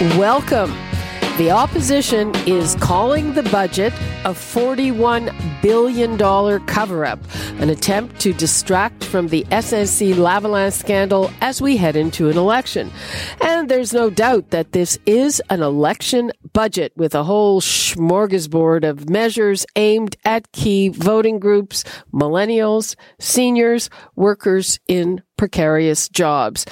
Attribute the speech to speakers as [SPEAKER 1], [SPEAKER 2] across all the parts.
[SPEAKER 1] Welcome. The opposition is calling the budget a $41 billion cover up, an attempt to distract from the SNC Lavalin scandal as we head into an election. And there's no doubt that this is an election budget with a whole smorgasbord of measures aimed at key voting groups, millennials, seniors, workers in precarious jobs.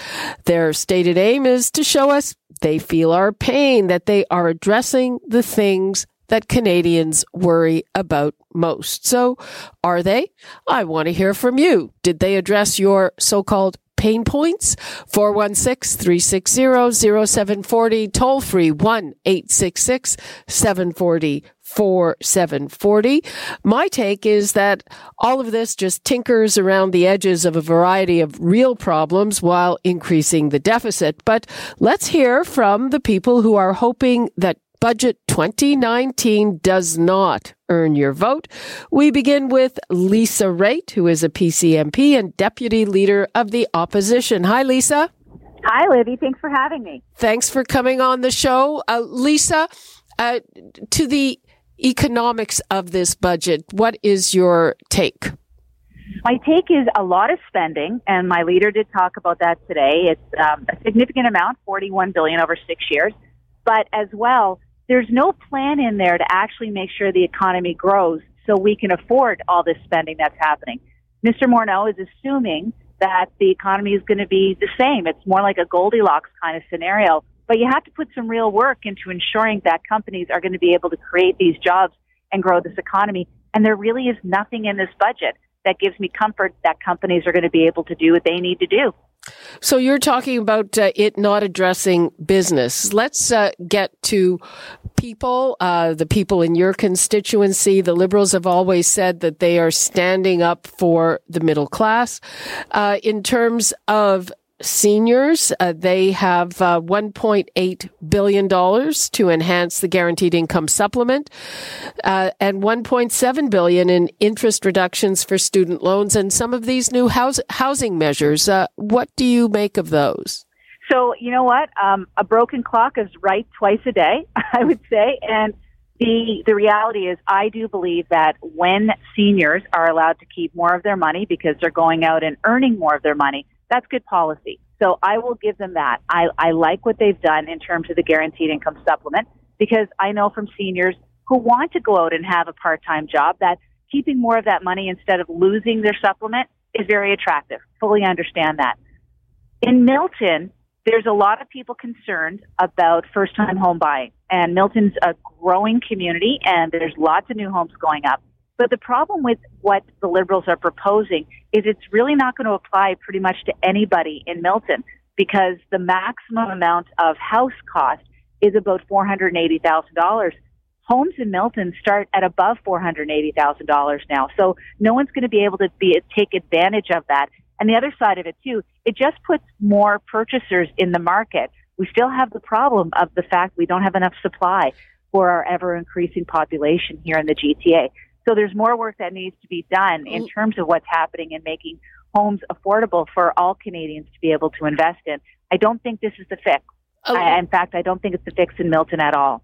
[SPEAKER 1] Their stated aim is to show us they feel our pain, that they are addressing the things that Canadians worry about most. So are they? I want to hear from you. Did they address your so-called pain points? 416-360-0740, toll free 1-866-740 My take is that all of this just tinkers around the edges of a variety of real problems while increasing the deficit. But let's hear from the people who are hoping that Budget 2019 does not earn your vote. We begin with Lisa Raitt, who is a PCMP and deputy leader of the opposition. Hi, Lisa.
[SPEAKER 2] Hi, Libby. Thanks for having me.
[SPEAKER 1] Thanks for coming on the show. Uh, Lisa, uh, to the economics of this budget, what is your take?
[SPEAKER 2] My take is a lot of spending, and my leader did talk about that today. It's um, a significant amount, 41 billion over six years, but as well, there's no plan in there to actually make sure the economy grows so we can afford all this spending that's happening. Mr. Morneau is assuming that the economy is going to be the same. It's more like a Goldilocks kind of scenario. But you have to put some real work into ensuring that companies are going to be able to create these jobs and grow this economy. And there really is nothing in this budget that gives me comfort that companies are going to be able to do what they need to do.
[SPEAKER 1] So you're talking about uh, it not addressing business. Let's uh, get to people, uh, the people in your constituency. The Liberals have always said that they are standing up for the middle class. Uh, in terms of seniors. Uh, they have uh, $1.8 billion to enhance the guaranteed income supplement uh, and 1.7 billion in interest reductions for student loans and some of these new house- housing measures. Uh, what do you make of those?
[SPEAKER 2] So, you know what? Um, a broken clock is right twice a day, I would say. And the, the reality is, I do believe that when seniors are allowed to keep more of their money because they're going out and earning more of their money, that's good policy. So I will give them that. I, I like what they've done in terms of the guaranteed income supplement because I know from seniors who want to go out and have a part-time job that keeping more of that money instead of losing their supplement is very attractive. Fully understand that. In Milton, there's a lot of people concerned about first time home buying and Milton's a growing community and there's lots of new homes going up. But the problem with what the Liberals are proposing is it's really not going to apply pretty much to anybody in Milton because the maximum amount of house cost is about $480,000. Homes in Milton start at above $480,000 now. So no one's going to be able to be, take advantage of that. And the other side of it too, it just puts more purchasers in the market. We still have the problem of the fact we don't have enough supply for our ever increasing population here in the GTA. So there's more work that needs to be done in mm. terms of what's happening and making homes affordable for all Canadians to be able to invest in. I don't think this is the fix. I, in fact, I don't think it's the fix in Milton at all.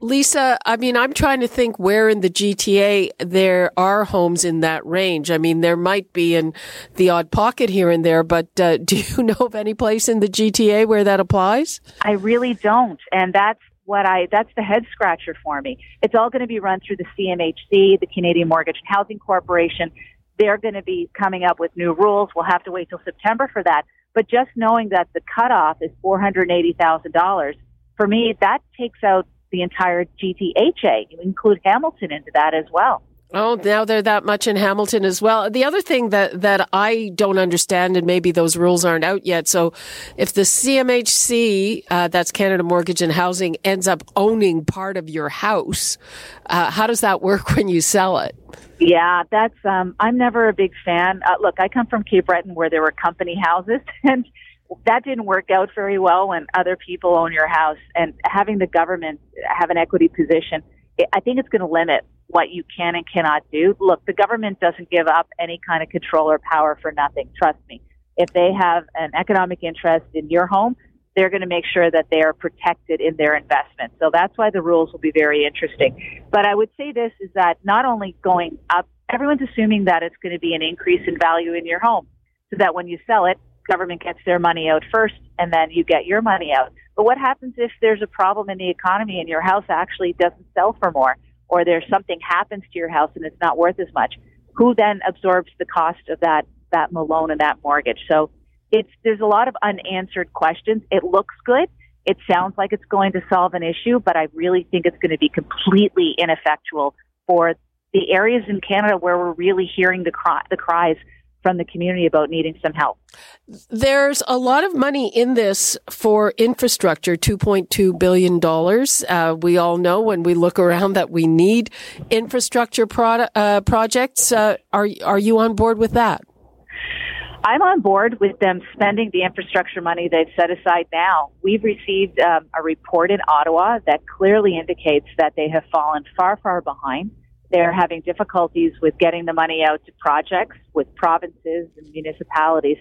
[SPEAKER 1] Lisa, I mean, I'm trying to think where in the GTA there are homes in that range. I mean, there might be in the odd pocket here and there, but uh, do you know of any place in the GTA where that applies?
[SPEAKER 2] I really don't. And that's what I, that's the head scratcher for me. It's all going to be run through the CMHC, the Canadian Mortgage and Housing Corporation. They're going to be coming up with new rules. We'll have to wait till September for that. But just knowing that the cutoff is $480,000, for me, that takes out the entire GTHA. You include Hamilton into that as well.
[SPEAKER 1] Oh, now they're that much in Hamilton as well. The other thing that, that I don't understand, and maybe those rules aren't out yet. So if the CMHC, uh, that's Canada Mortgage and Housing, ends up owning part of your house, uh, how does that work when you sell it?
[SPEAKER 2] Yeah, that's, um, I'm never a big fan. Uh, look, I come from Cape Breton where there were company houses and that didn't work out very well when other people own your house and having the government have an equity position. I think it's going to limit what you can and cannot do. Look, the government doesn't give up any kind of control or power for nothing. Trust me. If they have an economic interest in your home, they're going to make sure that they are protected in their investment. So that's why the rules will be very interesting. But I would say this is that not only going up, everyone's assuming that it's going to be an increase in value in your home so that when you sell it, government gets their money out first and then you get your money out. But what happens if there's a problem in the economy and your house actually doesn't sell for more? Or there's something happens to your house and it's not worth as much, who then absorbs the cost of that that loan and that mortgage? So it's there's a lot of unanswered questions. It looks good. It sounds like it's going to solve an issue, but I really think it's going to be completely ineffectual for the areas in Canada where we're really hearing the cry, the cries from the community about needing some help.
[SPEAKER 1] There's a lot of money in this for infrastructure, $2.2 billion. Uh, we all know when we look around that we need infrastructure uh, projects. Uh, are, are you on board with that?
[SPEAKER 2] I'm on board with them spending the infrastructure money they've set aside now. We've received um, a report in Ottawa that clearly indicates that they have fallen far, far behind they're having difficulties with getting the money out to projects with provinces and municipalities.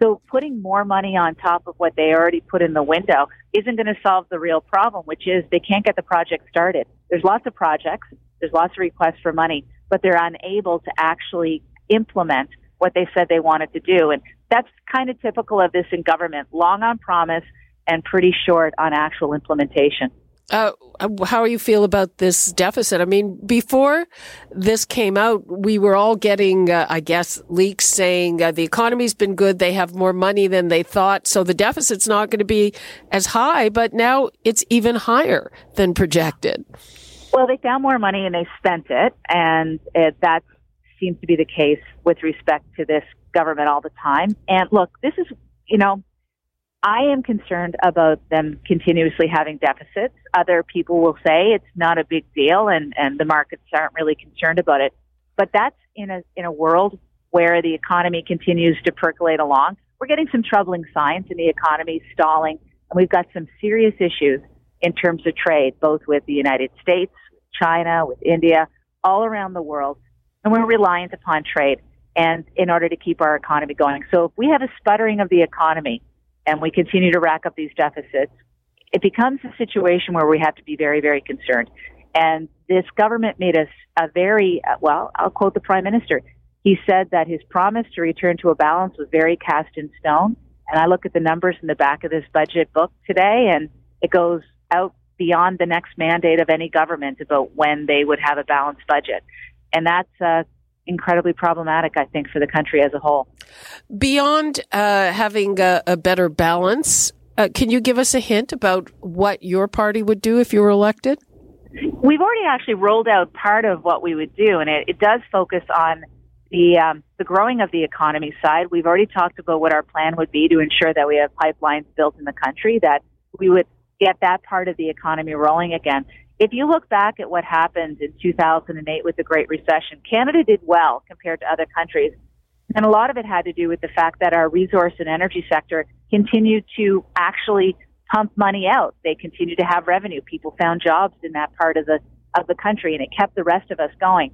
[SPEAKER 2] So putting more money on top of what they already put in the window isn't going to solve the real problem, which is they can't get the project started. There's lots of projects, there's lots of requests for money, but they're unable to actually implement what they said they wanted to do. And that's kind of typical of this in government, long on promise and pretty short on actual implementation.
[SPEAKER 1] Uh, how you feel about this deficit? I mean, before this came out, we were all getting, uh, I guess, leaks saying uh, the economy's been good. They have more money than they thought. So the deficit's not going to be as high, but now it's even higher than projected.
[SPEAKER 2] Well, they found more money and they spent it. And it, that seems to be the case with respect to this government all the time. And look, this is, you know, I am concerned about them continuously having deficits. Other people will say it's not a big deal and, and the markets aren't really concerned about it. But that's in a, in a world where the economy continues to percolate along. We're getting some troubling signs in the economy stalling, and we've got some serious issues in terms of trade, both with the United States, China, with India, all around the world. And we're reliant upon trade and in order to keep our economy going. So if we have a sputtering of the economy, and we continue to rack up these deficits, it becomes a situation where we have to be very, very concerned. And this government made us a very, well, I'll quote the prime minister. He said that his promise to return to a balance was very cast in stone. And I look at the numbers in the back of this budget book today, and it goes out beyond the next mandate of any government about when they would have a balanced budget. And that's uh, incredibly problematic, I think, for the country as a whole.
[SPEAKER 1] Beyond uh, having a, a, better balance, uh, can you give us a hint about what your party would do if you were elected?
[SPEAKER 2] We've already actually rolled out part of what we would do, and it, it does focus on the um, the growing of the economy side. We've already talked about what our plan would be to ensure that we have pipelines built in the country, that we would get that part of the economy rolling again if you look back at what happened in 2008 with the Great Recession, Canada did well compared to other countries. And a lot of it had to do with the fact that our resource and energy sector continued to actually pump money out. They continued to have revenue. People found jobs in that part of the of the country and it kept the rest of us going.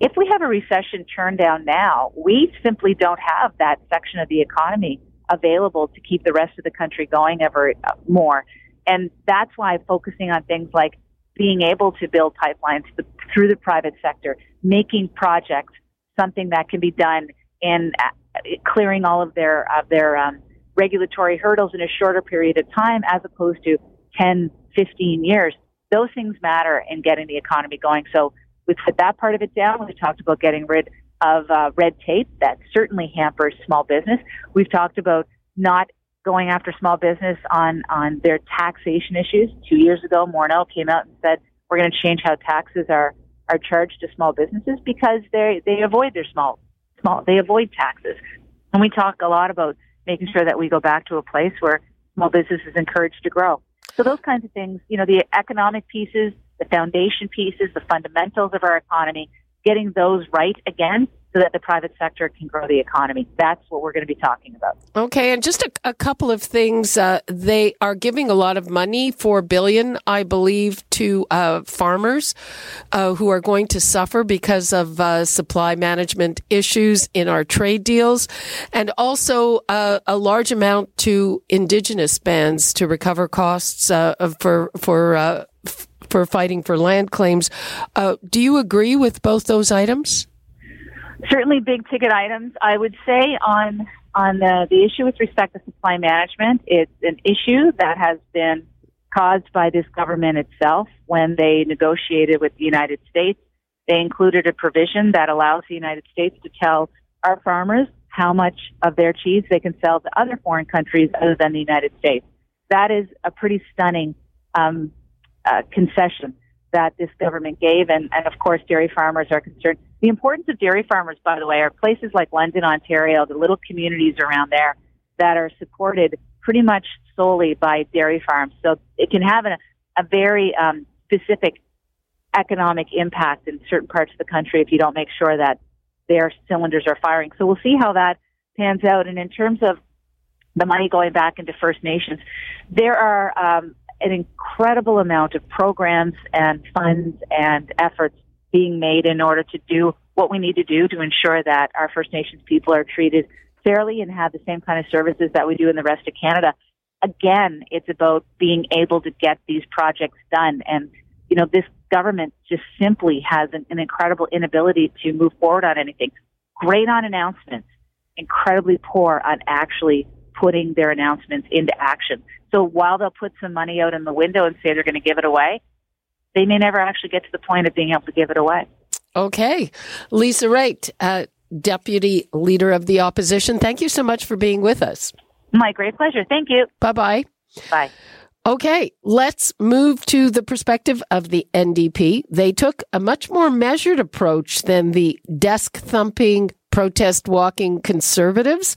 [SPEAKER 2] If we have a recession turn down now, we simply don't have that section of the economy available to keep the rest of the country going ever more. And that's why focusing on things like being able to build pipelines through the private sector, making projects something that can be done in uh, clearing all of their of their um, regulatory hurdles in a shorter period of time, as opposed to 10, 15 years. Those things matter in getting the economy going. So we've put that part of it down. We've talked about getting rid of uh, red tape that certainly hampers small business. We've talked about not going after small business on, on their taxation issues. Two years ago, Morneau came out and said, we're going to change how taxes are, are charged to small businesses because they they avoid their small small they avoid taxes. And we talk a lot about making sure that we go back to a place where small business is encouraged to grow. So those kinds of things, you know, the economic pieces, the foundation pieces, the fundamentals of our economy, getting those right again so that the private sector can grow the economy. That's what we're going to be talking about.
[SPEAKER 1] Okay, and just a, a couple of things. Uh, they are giving a lot of money, four billion, I believe, to uh, farmers uh, who are going to suffer because of uh, supply management issues in our trade deals, and also uh, a large amount to indigenous bands to recover costs uh, for for for fighting for land claims. do you agree with both those items?
[SPEAKER 2] Certainly big ticket items. I would say on on the, the issue with respect to supply management, it's an issue that has been caused by this government itself when they negotiated with the United States. They included a provision that allows the United States to tell our farmers how much of their cheese they can sell to other foreign countries other than the United States. That is a pretty stunning um, uh, concession that this government gave, and, and of course, dairy farmers are concerned. The importance of dairy farmers, by the way, are places like London, Ontario, the little communities around there that are supported pretty much solely by dairy farms. So it can have a, a very um, specific economic impact in certain parts of the country if you don't make sure that their cylinders are firing. So we'll see how that pans out. And in terms of the money going back into First Nations, there are um, an incredible amount of programs and funds and efforts being made in order to do what we need to do to ensure that our First Nations people are treated fairly and have the same kind of services that we do in the rest of Canada. Again, it's about being able to get these projects done. And, you know, this government just simply has an, an incredible inability to move forward on anything. Great on announcements, incredibly poor on actually putting their announcements into action. So while they'll put some money out in the window and say they're going to give it away, they may never actually get to the point of being able to give it away.
[SPEAKER 1] Okay. Lisa Raitt, uh, Deputy Leader of the Opposition, thank you so much for being with us.
[SPEAKER 2] My great pleasure. Thank you.
[SPEAKER 1] Bye bye.
[SPEAKER 2] Bye.
[SPEAKER 1] Okay, let's move to the perspective of the NDP. They took a much more measured approach than the desk thumping protest walking conservatives.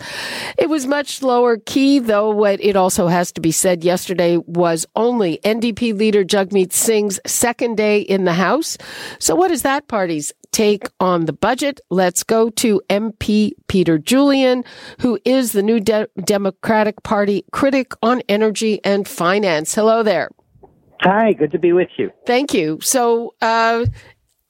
[SPEAKER 1] It was much lower key, though what it also has to be said yesterday was only NDP leader Jagmeet Singh's second day in the House. So what is that party's take on the budget? Let's go to MP Peter Julian, who is the new De- Democratic Party critic on energy and finance. Hello there.
[SPEAKER 3] Hi, good to be with you.
[SPEAKER 1] Thank you. So, uh,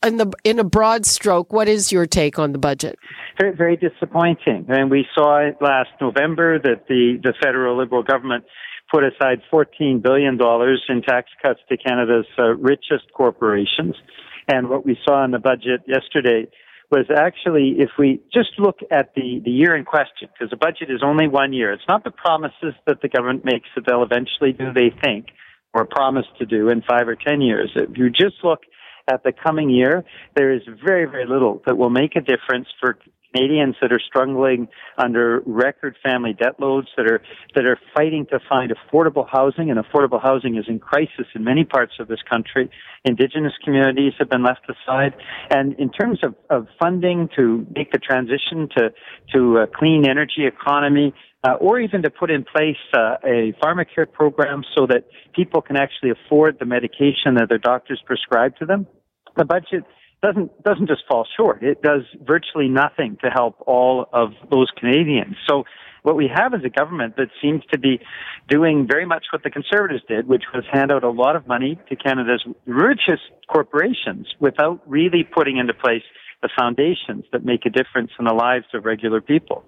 [SPEAKER 1] in the in a broad stroke, what is your take on the budget?
[SPEAKER 3] Very, very disappointing. And we saw last November that the, the federal Liberal government put aside $14 billion in tax cuts to Canada's uh, richest corporations. And what we saw in the budget yesterday was actually, if we just look at the, the year in question, because the budget is only one year, it's not the promises that the government makes that they'll eventually do, they think, or promise to do in five or ten years. If you just look at the coming year, there is very, very little that will make a difference for Canadians that are struggling under record family debt loads, that are that are fighting to find affordable housing, and affordable housing is in crisis in many parts of this country. Indigenous communities have been left aside, and in terms of, of funding to make the transition to to a clean energy economy, uh, or even to put in place uh, a pharmacare program so that people can actually afford the medication that their doctors prescribe to them. The budget doesn't doesn't just fall short. It does virtually nothing to help all of those Canadians. So what we have is a government that seems to be doing very much what the Conservatives did, which was hand out a lot of money to Canada's richest corporations without really putting into place the foundations that make a difference in the lives of regular people.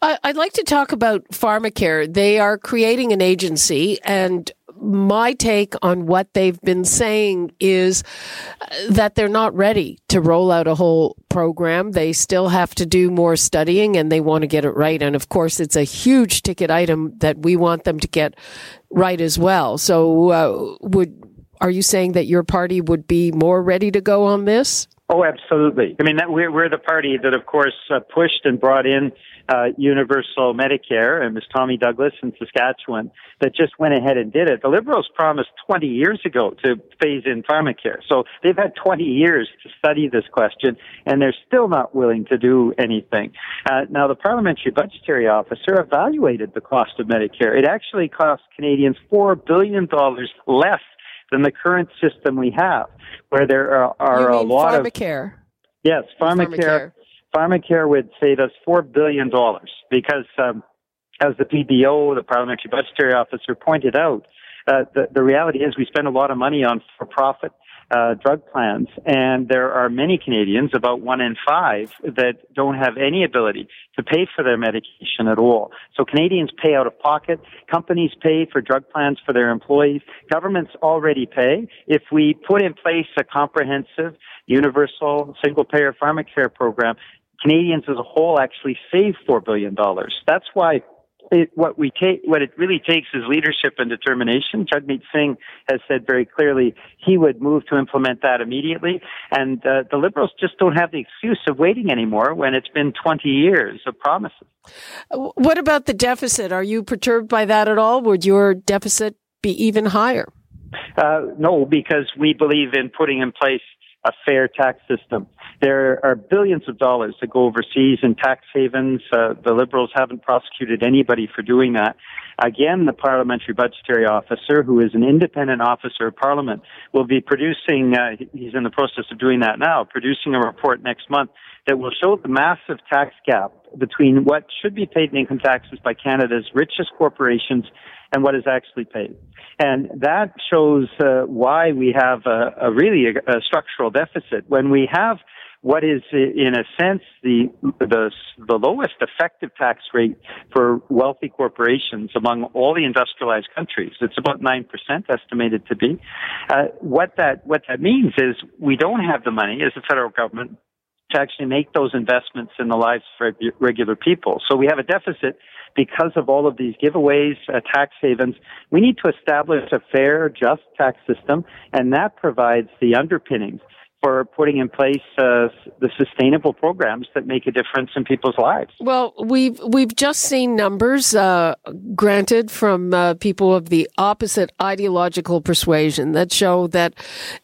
[SPEAKER 1] I'd like to talk about Pharmacare. They are creating an agency, and my take on what they've been saying is that they're not ready to roll out a whole program. They still have to do more studying and they want to get it right. And of course, it's a huge ticket item that we want them to get right as well. So, uh, would, are you saying that your party would be more ready to go on this?
[SPEAKER 3] Oh, absolutely. I mean, that, we're, we're the party that, of course, uh, pushed and brought in uh, universal Medicare, and Ms. Tommy Douglas in Saskatchewan that just went ahead and did it. The Liberals promised 20 years ago to phase in pharmacare. So they've had 20 years to study this question, and they're still not willing to do anything. Uh, now, the Parliamentary Budgetary Officer evaluated the cost of Medicare. It actually costs Canadians $4 billion less than the current system we have, where there are, are
[SPEAKER 1] a
[SPEAKER 3] lot
[SPEAKER 1] pharmacare?
[SPEAKER 3] of yes, pharmacare. pharmacare. Pharmacare would save us four billion dollars because, um, as the PBO, the Parliamentary Budgetary Officer, pointed out, uh, the, the reality is we spend a lot of money on for-profit uh, drug plans, and there are many Canadians, about one in five, that don't have any ability to pay for their medication at all. So Canadians pay out of pocket. Companies pay for drug plans for their employees. Governments already pay. If we put in place a comprehensive, universal, single-payer pharmacare program, Canadians as a whole actually save $4 billion. That's why it, what we take, what it really takes is leadership and determination. Jagmeet Singh has said very clearly he would move to implement that immediately, and uh, the Liberals just don't have the excuse of waiting anymore when it's been 20 years of promises.
[SPEAKER 1] What about the deficit? Are you perturbed by that at all? Would your deficit be even higher?
[SPEAKER 3] Uh, no, because we believe in putting in place a fair tax system. There are billions of dollars that go overseas in tax havens. Uh, the Liberals haven't prosecuted anybody for doing that. Again, the Parliamentary Budgetary Officer, who is an independent officer of Parliament, will be producing, uh, he's in the process of doing that now, producing a report next month that will show the massive tax gap between what should be paid in income taxes by Canada's richest corporations and what is actually paid. And that shows uh, why we have a, a really a, a structural deficit. When we have what is in a sense the, the the lowest effective tax rate for wealthy corporations among all the industrialized countries. It's about nine percent estimated to be. Uh, what that what that means is we don't have the money as a federal government to actually make those investments in the lives of regular people. So we have a deficit because of all of these giveaways, uh, tax havens. We need to establish a fair, just tax system, and that provides the underpinnings for putting in place uh, the sustainable programs that make a difference in people's lives.
[SPEAKER 1] Well, we've we've just seen numbers uh, granted from uh, people of the opposite ideological persuasion that show that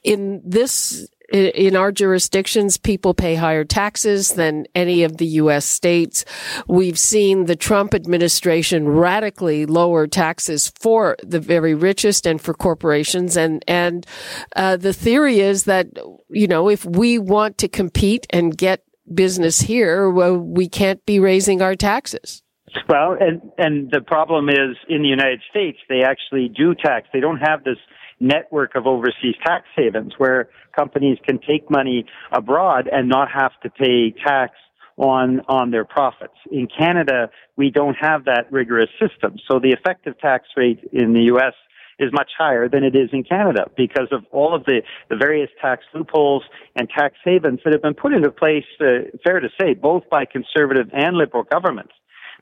[SPEAKER 1] in this in our jurisdictions, people pay higher taxes than any of the U.S. states. We've seen the Trump administration radically lower taxes for the very richest and for corporations. And, and, uh, the theory is that, you know, if we want to compete and get business here, well, we can't be raising our taxes.
[SPEAKER 3] Well, and, and the problem is in the United States, they actually do tax. They don't have this network of overseas tax havens where companies can take money abroad and not have to pay tax on on their profits. In Canada, we don't have that rigorous system. So the effective tax rate in the US is much higher than it is in Canada because of all of the, the various tax loopholes and tax havens that have been put into place, uh, fair to say, both by conservative and liberal governments.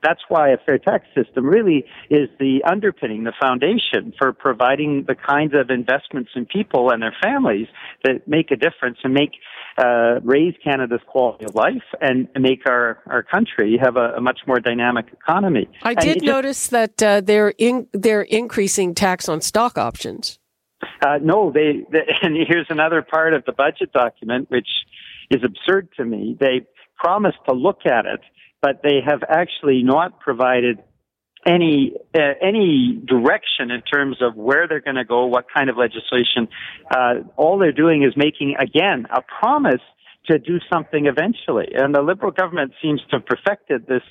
[SPEAKER 3] That's why a fair tax system really is the underpinning, the foundation for providing the kinds of investments in people and their families that make a difference and make uh, raise Canada's quality of life and make our, our country have a, a much more dynamic economy.
[SPEAKER 1] I and did notice that uh, they're in, they're increasing tax on stock options.
[SPEAKER 3] Uh, no, they, they, and here's another part of the budget document which is absurd to me. They promised to look at it but they have actually not provided any uh, any direction in terms of where they're going to go, what kind of legislation. Uh, all they're doing is making again a promise to do something eventually, and the Liberal government seems to have perfected this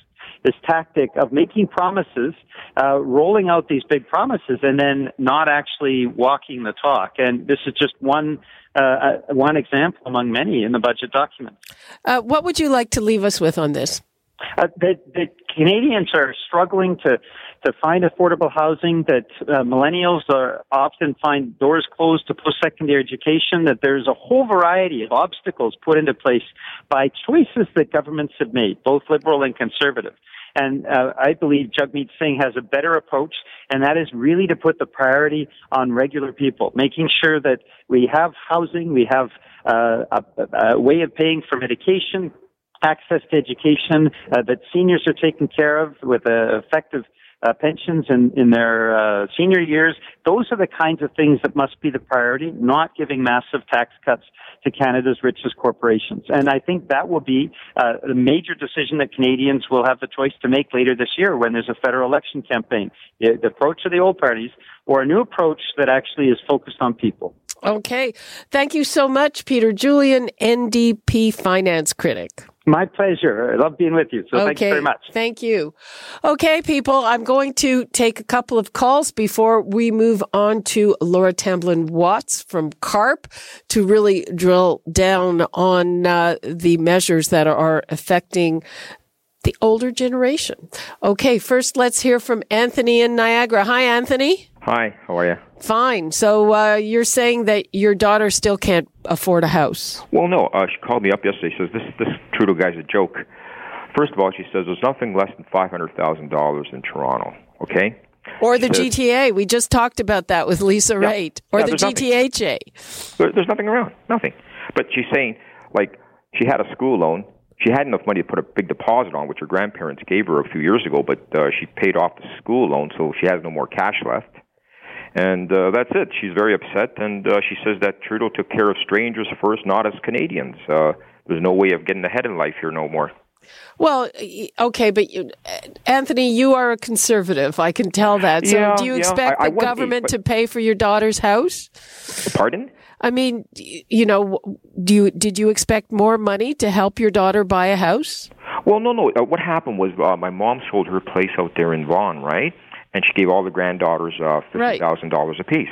[SPEAKER 3] this tactic of making promises, uh, rolling out these big promises, and then not actually walking the talk. And this is just one. Uh, uh one example among many in the budget document.
[SPEAKER 1] Uh, what would you like to leave us with on this?
[SPEAKER 3] Uh, that, that Canadians are struggling to to find affordable housing. That uh, millennials are often find doors closed to post-secondary education. That there's a whole variety of obstacles put into place by choices that governments have made, both liberal and conservative. And uh, I believe Jagmeet Singh has a better approach, and that is really to put the priority on regular people, making sure that we have housing, we have uh, a, a way of paying for medication, access to education, uh, that seniors are taken care of with uh, effective uh, pensions in, in their uh, senior years. Those are the kinds of things that must be the priority, not giving massive tax cuts to Canada's richest corporations. And I think that will be uh, a major decision that Canadians will have the choice to make later this year when there's a federal election campaign. The, the approach of the old parties or a new approach that actually is focused on people.
[SPEAKER 1] Okay. Thank you so much, Peter Julian, NDP finance critic.
[SPEAKER 3] My pleasure. I love being with you. So okay. thank you very much.
[SPEAKER 1] Thank you. Okay, people, I'm going to take a couple of calls before we move on to Laura Tamblyn Watts from CARP to really drill down on uh, the measures that are affecting the older generation. Okay, first let's hear from Anthony in Niagara. Hi, Anthony.
[SPEAKER 4] Hi, how are you?
[SPEAKER 1] Fine. So uh, you're saying that your daughter still can't afford a house?
[SPEAKER 4] Well, no. Uh, she called me up yesterday. She says this this Trudeau guy's a joke. First of all, she says there's nothing less than five hundred thousand dollars in Toronto. Okay.
[SPEAKER 1] Or the says, GTA. We just talked about that with Lisa yeah, Raitt. Or yeah, the GTHA.
[SPEAKER 4] There, there's nothing around. Nothing. But she's saying like she had a school loan she had enough money to put a big deposit on, which her grandparents gave her a few years ago, but uh, she paid off the school loan, so she has no more cash left. And uh, that's it. She's very upset, and uh, she says that Trudeau took care of strangers first, not as Canadians. Uh, there's no way of getting ahead in life here no more.
[SPEAKER 1] Well, okay, but you, Anthony, you are a conservative. I can tell that. So,
[SPEAKER 4] yeah,
[SPEAKER 1] do you
[SPEAKER 4] yeah,
[SPEAKER 1] expect
[SPEAKER 4] I, I
[SPEAKER 1] the government be, to pay for your daughter's house?
[SPEAKER 4] Pardon?
[SPEAKER 1] I mean, you know, do you did you expect more money to help your daughter buy a house?
[SPEAKER 4] Well, no, no. Uh, what happened was uh, my mom sold her place out there in Vaughan, right? And she gave all the granddaughters uh, fifty thousand right. dollars apiece.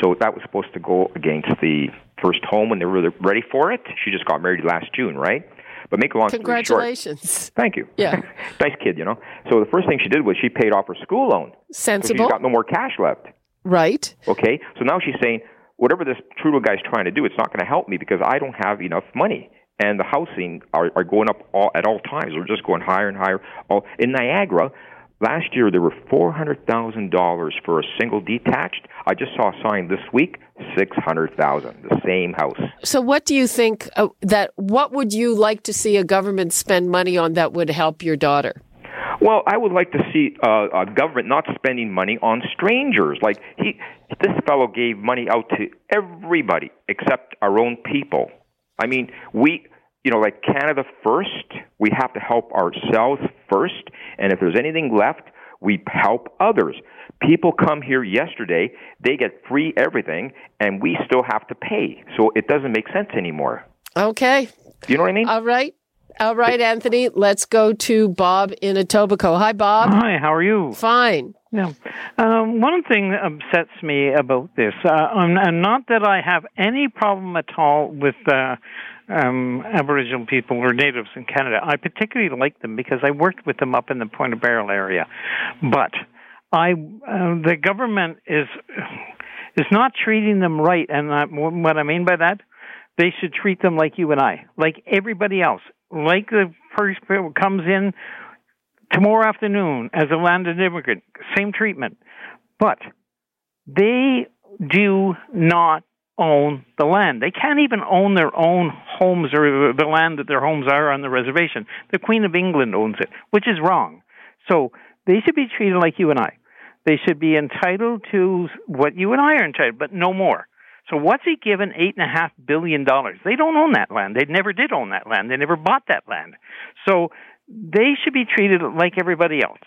[SPEAKER 4] So that was supposed to go against the first home when they were ready for it. She just got married last June, right? But make a long
[SPEAKER 1] Congratulations.
[SPEAKER 4] story short. Thank you.
[SPEAKER 1] Yeah.
[SPEAKER 4] nice kid, you know. So the first thing she did was she paid off her school loan.
[SPEAKER 1] Sensible.
[SPEAKER 4] She's got no more cash left.
[SPEAKER 1] Right.
[SPEAKER 4] Okay. So now she's saying, whatever this Trudeau guy's trying to do, it's not going to help me because I don't have enough money. And the housing are, are going up all, at all times. They're just going higher and higher. All, in Niagara, last year there were four hundred thousand dollars for a single detached. I just saw a sign this week, six hundred thousand, the same house.
[SPEAKER 1] So, what do you think uh, that? What would you like to see a government spend money on that would help your daughter?
[SPEAKER 4] Well, I would like to see uh, a government not spending money on strangers. Like he, this fellow gave money out to everybody except our own people. I mean, we, you know, like Canada first, we have to help ourselves first, and if there's anything left, we help others. People come here yesterday, they get free everything, and we still have to pay. So it doesn't make sense anymore.
[SPEAKER 1] Okay.
[SPEAKER 4] Do you know what I mean?
[SPEAKER 1] All right. All right, Anthony, let's go to Bob in Etobicoke. Hi, Bob.
[SPEAKER 5] Hi, how are you?
[SPEAKER 1] Fine.
[SPEAKER 5] Yeah. Um, one thing that upsets me about this, uh, and not that I have any problem at all with uh, um, Aboriginal people or natives in Canada. I particularly like them because I worked with them up in the Pointe au Baril area. But I, uh, the government is is not treating them right, and uh, what I mean by that, they should treat them like you and I, like everybody else like the first person comes in tomorrow afternoon as a landed immigrant, same treatment. But they do not own the land. They can't even own their own homes or the land that their homes are on the reservation. The Queen of England owns it, which is wrong. So they should be treated like you and I. They should be entitled to what you and I are entitled, but no more. So what's he given eight and a half billion dollars? They don't own that land. They never did own that land. They never bought that land. So they should be treated like everybody else.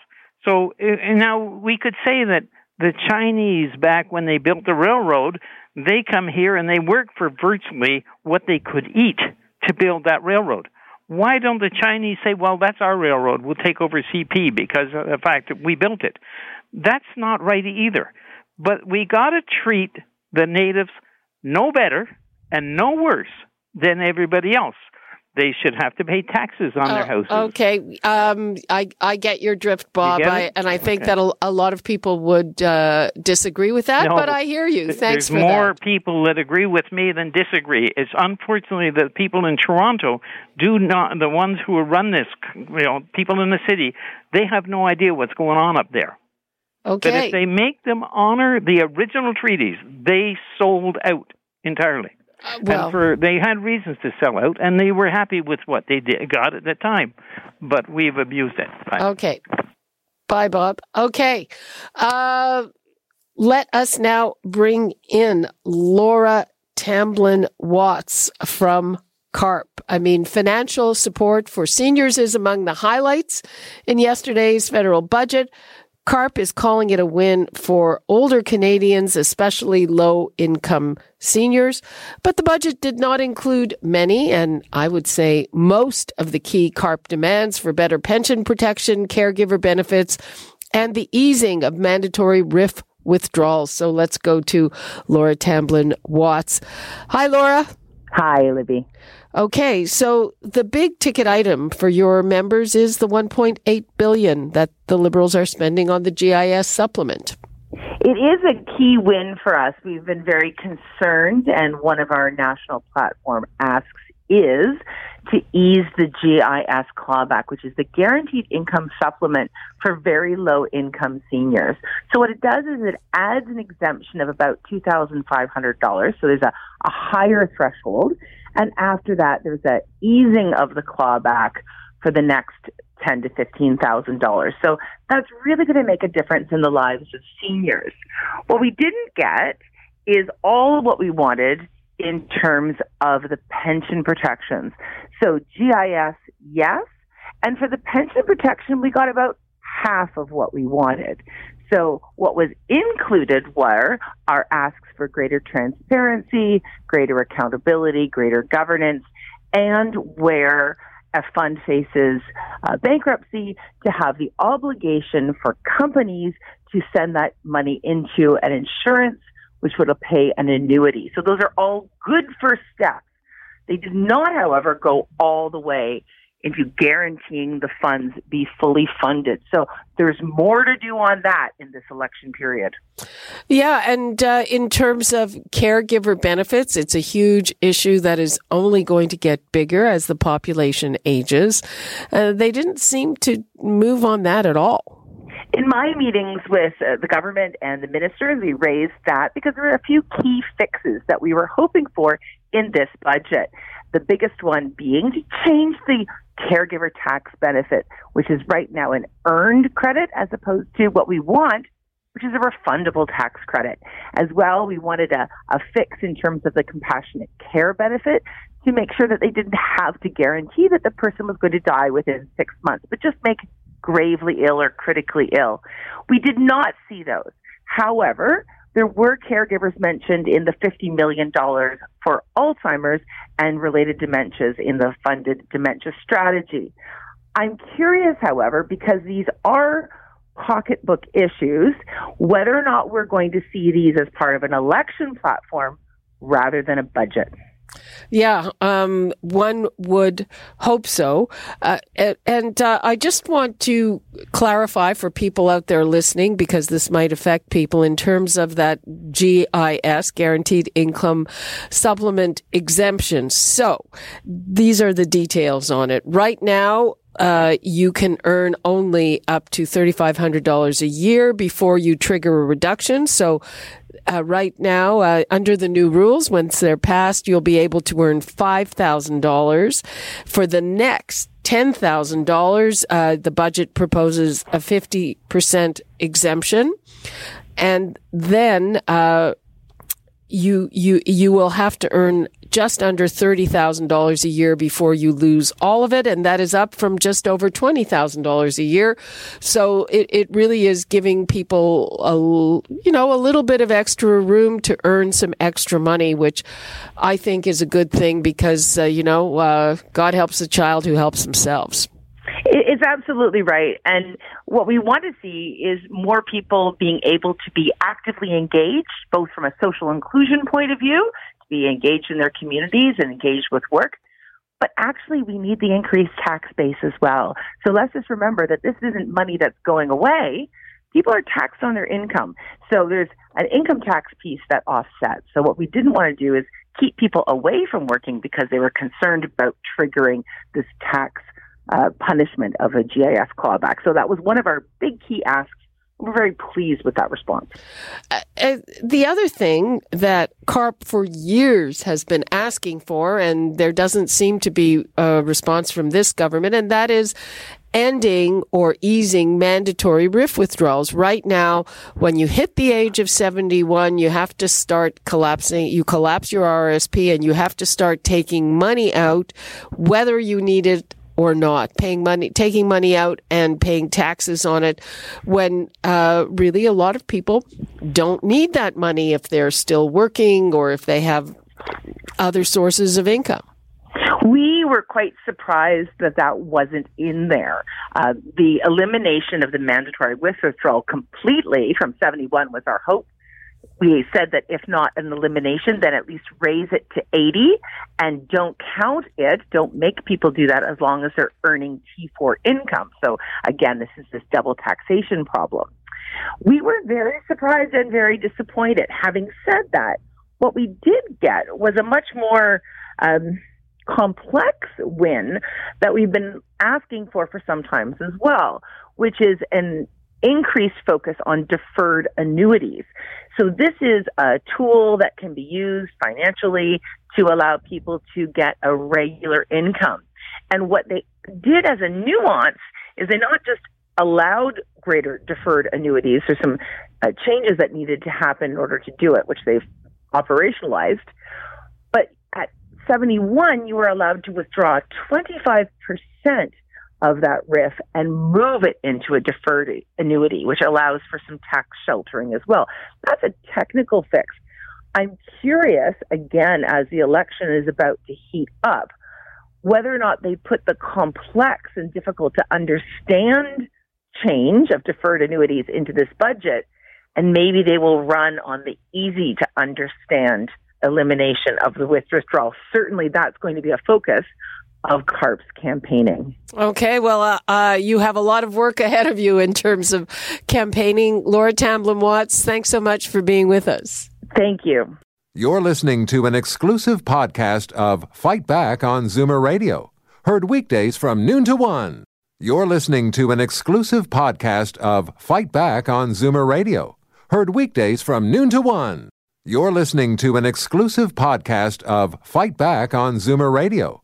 [SPEAKER 5] So and now we could say that the Chinese back when they built the railroad, they come here and they work for virtually what they could eat to build that railroad. Why don't the Chinese say, well, that's our railroad. We'll take over CP because of the fact that we built it. That's not right either. But we got to treat the natives no better and no worse than everybody else. They should have to pay taxes on their oh, houses.
[SPEAKER 1] Okay, um, I I get your drift, Bob, I, and I think okay. that a, a, lot of people would uh, disagree with that. No, but I hear you. Thanks
[SPEAKER 5] there's more
[SPEAKER 1] that.
[SPEAKER 5] people that agree with me than disagree. It's unfortunately the people in Toronto do not the ones who run this. You know, people in the city, they have no idea what's going on up there.
[SPEAKER 1] Okay.
[SPEAKER 5] But if they make them honor the original treaties, they sold out entirely.
[SPEAKER 1] Uh, well,
[SPEAKER 5] and for they had reasons to sell out, and they were happy with what they did, got at the time. But we've abused it. Bye.
[SPEAKER 1] Okay. Bye, Bob. Okay. Uh, let us now bring in Laura Tamblyn Watts from CARP. I mean, financial support for seniors is among the highlights in yesterday's federal budget. CARP is calling it a win for older Canadians, especially low income seniors. But the budget did not include many, and I would say most of the key CARP demands for better pension protection, caregiver benefits, and the easing of mandatory RRIF withdrawals. So let's go to Laura Tamblyn Watts. Hi, Laura.
[SPEAKER 6] Hi, Libby.
[SPEAKER 1] Okay, so the big ticket item for your members is the 1.8 billion that the liberals are spending on the GIS supplement.
[SPEAKER 6] It is a key win for us. We've been very concerned, and one of our national platform asks is to ease the GIS clawback, which is the guaranteed income supplement for very low income seniors. So what it does is it adds an exemption of about $2,500. So there's a, a higher threshold. And after that, there's a easing of the clawback for the next ten to fifteen thousand dollars. So that's really going to make a difference in the lives of seniors. What we didn't get is all of what we wanted in terms of the pension protections. So GIS, yes, and for the pension protection, we got about half of what we wanted. So what was included were our asks for greater transparency, greater accountability, greater governance, and where a fund faces uh, bankruptcy to have the obligation for companies to send that money into an insurance which would pay an annuity. So those are all good first steps. They did not, however, go all the way into guaranteeing the funds be fully funded. So there's more to do on that in this election period.
[SPEAKER 1] Yeah, and uh, in terms of caregiver benefits, it's a huge issue that is only going to get bigger as the population ages. Uh, they didn't seem to move on that at all.
[SPEAKER 6] In my meetings with uh, the government and the ministers, we raised that because there are a few key fixes that we were hoping for in this budget. The biggest one being to change the caregiver tax benefit, which is right now an earned credit as opposed to what we want, which is a refundable tax credit. As well, we wanted a, a fix in terms of the compassionate care benefit to make sure that they didn't have to guarantee that the person was going to die within six months, but just make gravely ill or critically ill. We did not see those. However, there were caregivers mentioned in the $50 million for Alzheimer's and related dementias in the funded dementia strategy. I'm curious, however, because these are pocketbook issues, whether or not we're going to see these as part of an election platform rather than a budget.
[SPEAKER 1] Yeah, um, one would hope so. Uh, and uh, I just want to clarify for people out there listening, because this might affect people in terms of that GIS, Guaranteed Income Supplement exemption. So these are the details on it. Right now, uh, you can earn only up to $3,500 a year before you trigger a reduction. So uh, right now, uh, under the new rules, once they're passed, you'll be able to earn $5,000 for the next $10,000. Uh, the budget proposes a 50% exemption. And then, uh, you you you will have to earn just under $30,000 a year before you lose all of it. And that is up from just over $20,000 a year. So it, it really is giving people a, you know, a little bit of extra room to earn some extra money, which I think is a good thing because, uh, you know, uh, God helps the child who helps themselves.
[SPEAKER 6] It's absolutely right. And what we want to see is more people being able to be actively engaged, both from a social inclusion point of view, be engaged in their communities and engaged with work. But actually, we need the increased tax base as well. So let's just remember that this isn't money that's going away. People are taxed on their income. So there's an income tax piece that offsets. So what we didn't want to do is keep people away from working because they were concerned about triggering this tax uh, punishment of a GIS clawback. So that was one of our big key asks we're very pleased with that response.
[SPEAKER 1] Uh, uh, the other thing that CARP for years has been asking for, and there doesn't seem to be a response from this government, and that is ending or easing mandatory RRIF withdrawals. Right now, when you hit the age of 71, you have to start collapsing, you collapse your RSP and you have to start taking money out, whether you need it or not, paying money, taking money out and paying taxes on it when uh, really a lot of people don't need that money if they're still working or if they have other sources of income.
[SPEAKER 6] We were quite surprised that that wasn't in there. Uh, the elimination of the mandatory withdrawal completely from 71 was our hope we said that if not an elimination, then at least raise it to 80 and don't count it. Don't make people do that as long as they're earning T4 income. So again, this is this double taxation problem. We were very surprised and very disappointed. Having said that, what we did get was a much more um, complex win that we've been asking for for some times as well, which is an increased focus on deferred annuities. So this is a tool that can be used financially to allow people to get a regular income. And what they did as a nuance is they not just allowed greater deferred annuities. There's some uh, changes that needed to happen in order to do it, which they've operationalized. But at 71, you were allowed to withdraw 25% of that RRIF and move it into a deferred annuity, which allows for some tax sheltering as well. That's a technical fix. I'm curious, again, as the election is about to heat up, whether or not they put the complex and difficult to understand change of deferred annuities into this budget, and maybe they will run on the easy to understand elimination of the withdrawal. Certainly, that's going to be a focus of CARP's campaigning.
[SPEAKER 1] Okay, well, uh, uh, you have a lot of work ahead of you in terms of campaigning. Laura Tamblyn Watts, thanks so much for being with us.
[SPEAKER 6] Thank you.
[SPEAKER 7] You're listening to an exclusive podcast of Fight Back on Zoomer Radio, heard weekdays from noon to one. You're listening to an exclusive podcast of Fight Back on Zoomer Radio, heard weekdays from noon to one. You're listening to an exclusive podcast of Fight Back on Zoomer Radio